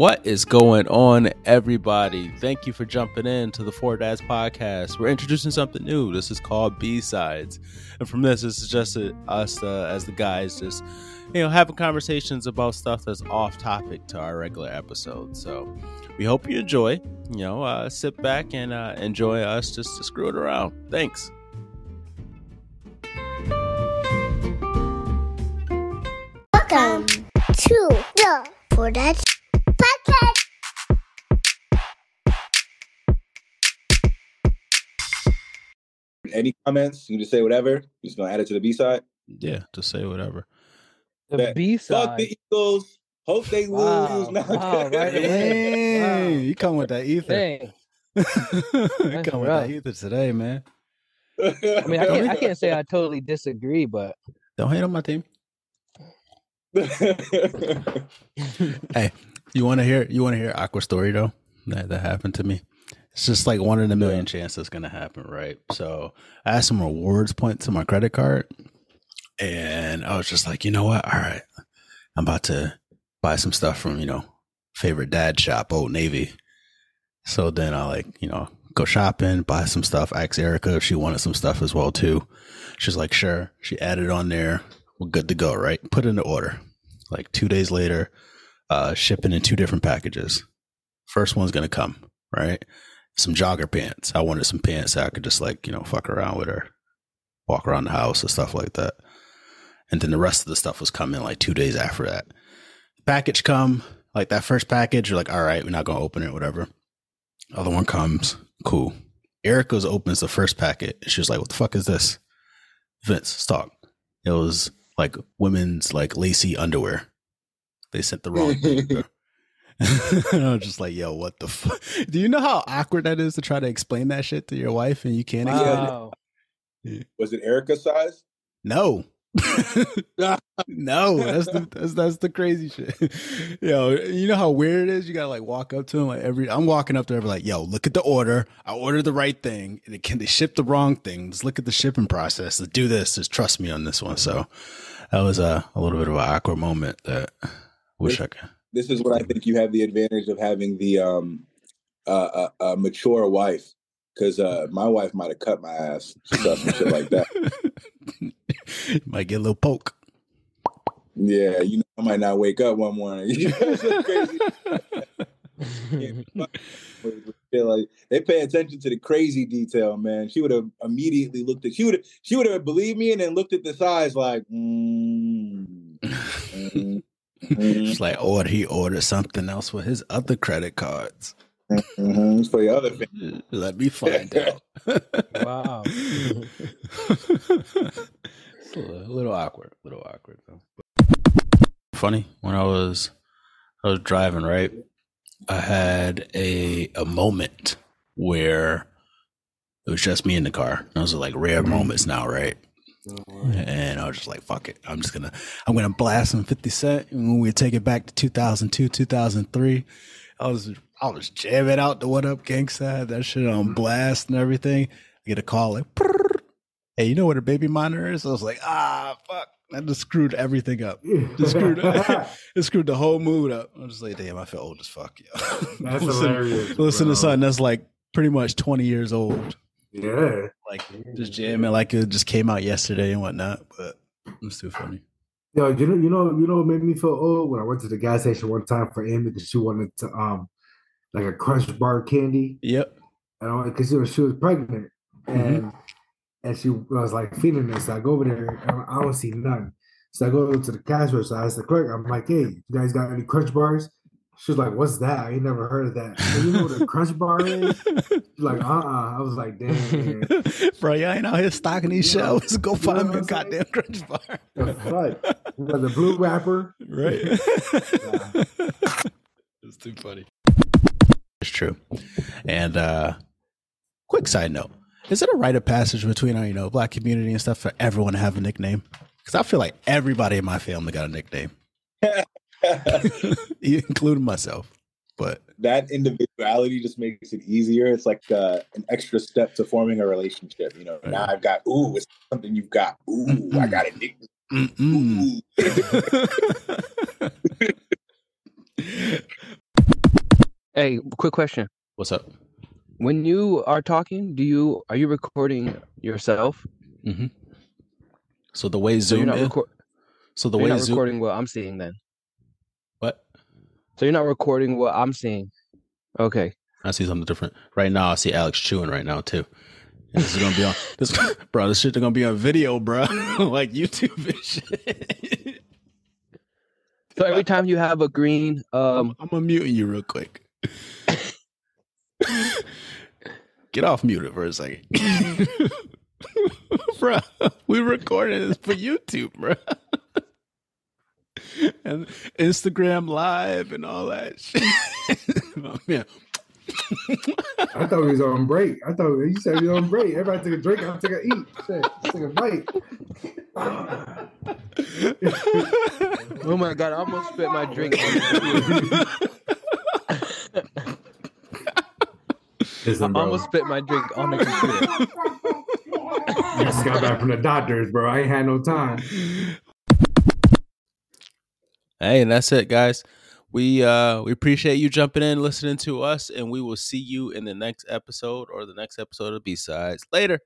What is going on, everybody? Thank you for jumping in to the Four Dads podcast. We're introducing something new. This is called B Sides, and from this, is just a, us uh, as the guys, just you know, having conversations about stuff that's off topic to our regular episodes. So we hope you enjoy. You know, uh, sit back and uh, enjoy us just to screw it around. Thanks. Welcome to the Four Dads Any comments? You can just say whatever. You're just gonna add it to the B side. Yeah, just say whatever. The Bet. B Fuck the Eagles. Hope they Wow. lose. No, Wow, right away. Dang, Wow. you come with that ether. Dang. you That's come with rough. that ether today, man. I mean, I can't, I can't say I totally disagree, but Don't hate on my team. Hey, you want to hear? You want to hear aqua story though? That that happened to me. It's just like one in a million chance that's gonna happen, right? So I had some rewards points to my credit card, and I was just like, you know what? All right, I'm about to buy some stuff from you know favorite dad shop, Old Navy. So then I like you know go shopping, buy some stuff. I asked Erica if she wanted some stuff as well too. She's like, sure. She added on there. We're good to go, right? Put in the order. Like two days later, uh, shipping in two different packages. First one's gonna come, right? Some jogger pants. I wanted some pants that I could just like, you know, fuck around with her, walk around the house and stuff like that. And then the rest of the stuff was coming like two days after that. Package come, like that first package, you're like, all right, we're not gonna open it, whatever. Other one comes, cool. Erica's opens the first packet. and She was like, what the fuck is this? Vince, stop. It was like women's like lacy underwear. They sent the wrong. and I was just like, yo, what the fuck? Do you know how awkward that is to try to explain that shit to your wife and you can't explain it? wow. Was it Erica size? No. no, that's the that's that's the crazy shit. yo, you know how weird it is? You gotta like walk up to him like every I'm walking up to her like, yo, look at the order. I ordered the right thing. And Can they ship the wrong thing? Just look at the shipping process. Let's do this. Just trust me on this one. So that was a, a little bit of an awkward moment that I wish I could. This is what I think you have the advantage of having the um uh, uh, uh mature wife. Because uh, my wife might have cut my ass. She does some shit like that. Might get a little poke. Yeah, you know, I might not wake up one morning. It's crazy. Feel like they pay attention to the crazy detail, man. She would have immediately looked at. She would have. She would have believed me and then looked at the size like. Mm, mm, mm, It's like, or he ordered something else with his other credit cards. mhm. For the other thing. Let me find out. Wow. It's a little, a little awkward. A little awkward though. Funny when I was I was driving, right? I had a a moment where it was just me in the car. Those are like rare moments now, right? And I was just like, fuck it. I'm just gonna I'm gonna blast some 50 Cent. And when we take it back to 2002, 2003, I was I was jamming out the What Up Gangsta, that shit on blast and everything. I get a call like, "Prrr. hey, you know what a baby monitor is? I was like, ah, fuck. That just screwed everything up. Just screwed, it screwed the whole mood up. I'm just like, damn, I feel old as fuck, yo. That's listen, hilarious, Listen bro. to something that's like pretty much 20 years old. Yeah. Like just jamming like it just came out yesterday and whatnot. But it's too funny. Yo, you know, you know, you know what made me feel old when I went to the gas station one time for Amy because she wanted to um like a crunch bar candy. Yep. And because she was she was pregnant Mm-hmm. and and she was like feeding this. So I go over there and I don't see none. So I go to the cash register. I ask the clerk, I'm like, hey, you guys got any crunch bars? She was like, what's that? I ain't never heard of that. "So you know what a crunch bar is? She's like, uh-uh. I was like, damn. Bro, y'all ain't out here stocking these You shelves. Go you know find me a what I'm saying? goddamn crunch bar. The fuck? The blue wrapper. Right. it's too funny. It's true. And uh quick side note. Is it a rite of passage between our, you know, black community and stuff for everyone to have a nickname? Because I feel like everybody in my family got a nickname. including myself. But that individuality just makes it easier. It's like uh, an extra step to forming a relationship. You know, now I've got ooh, it's something you've got. Ooh, I got a nickname. mm-mm. Hey, quick question. What's up? When you are talking, do you are you recording yourself? Mm-hmm. So the way So Zoom you're not, is, record- so the so you're way not Zoom, recording what I'm seeing then. So you're not recording what I'm seeing. Okay. I see something different right now. I see Alex chewing right now too. And this is gonna be on this, bro. This shit is gonna be on video, bro, like YouTube shit. So every time you have a green, um, I'm gonna mute you real quick. Get off mute for a second, bro. We recording this for YouTube, bro, and Instagram Live and all that shit. oh, man. I thought he was on break. I thought you said he was on break. Everybody took a drink. I took a eat. Shit, I took a bite. oh my god, I almost spit my drink. on the computer. Listen, I almost spit my drink on the computer. I just got back from the doctors, bro. I ain't had no time. Hey, and that's it, guys. We uh we appreciate you jumping in, listening to us, and we will see you in the next episode or the next episode of B Sides. Later.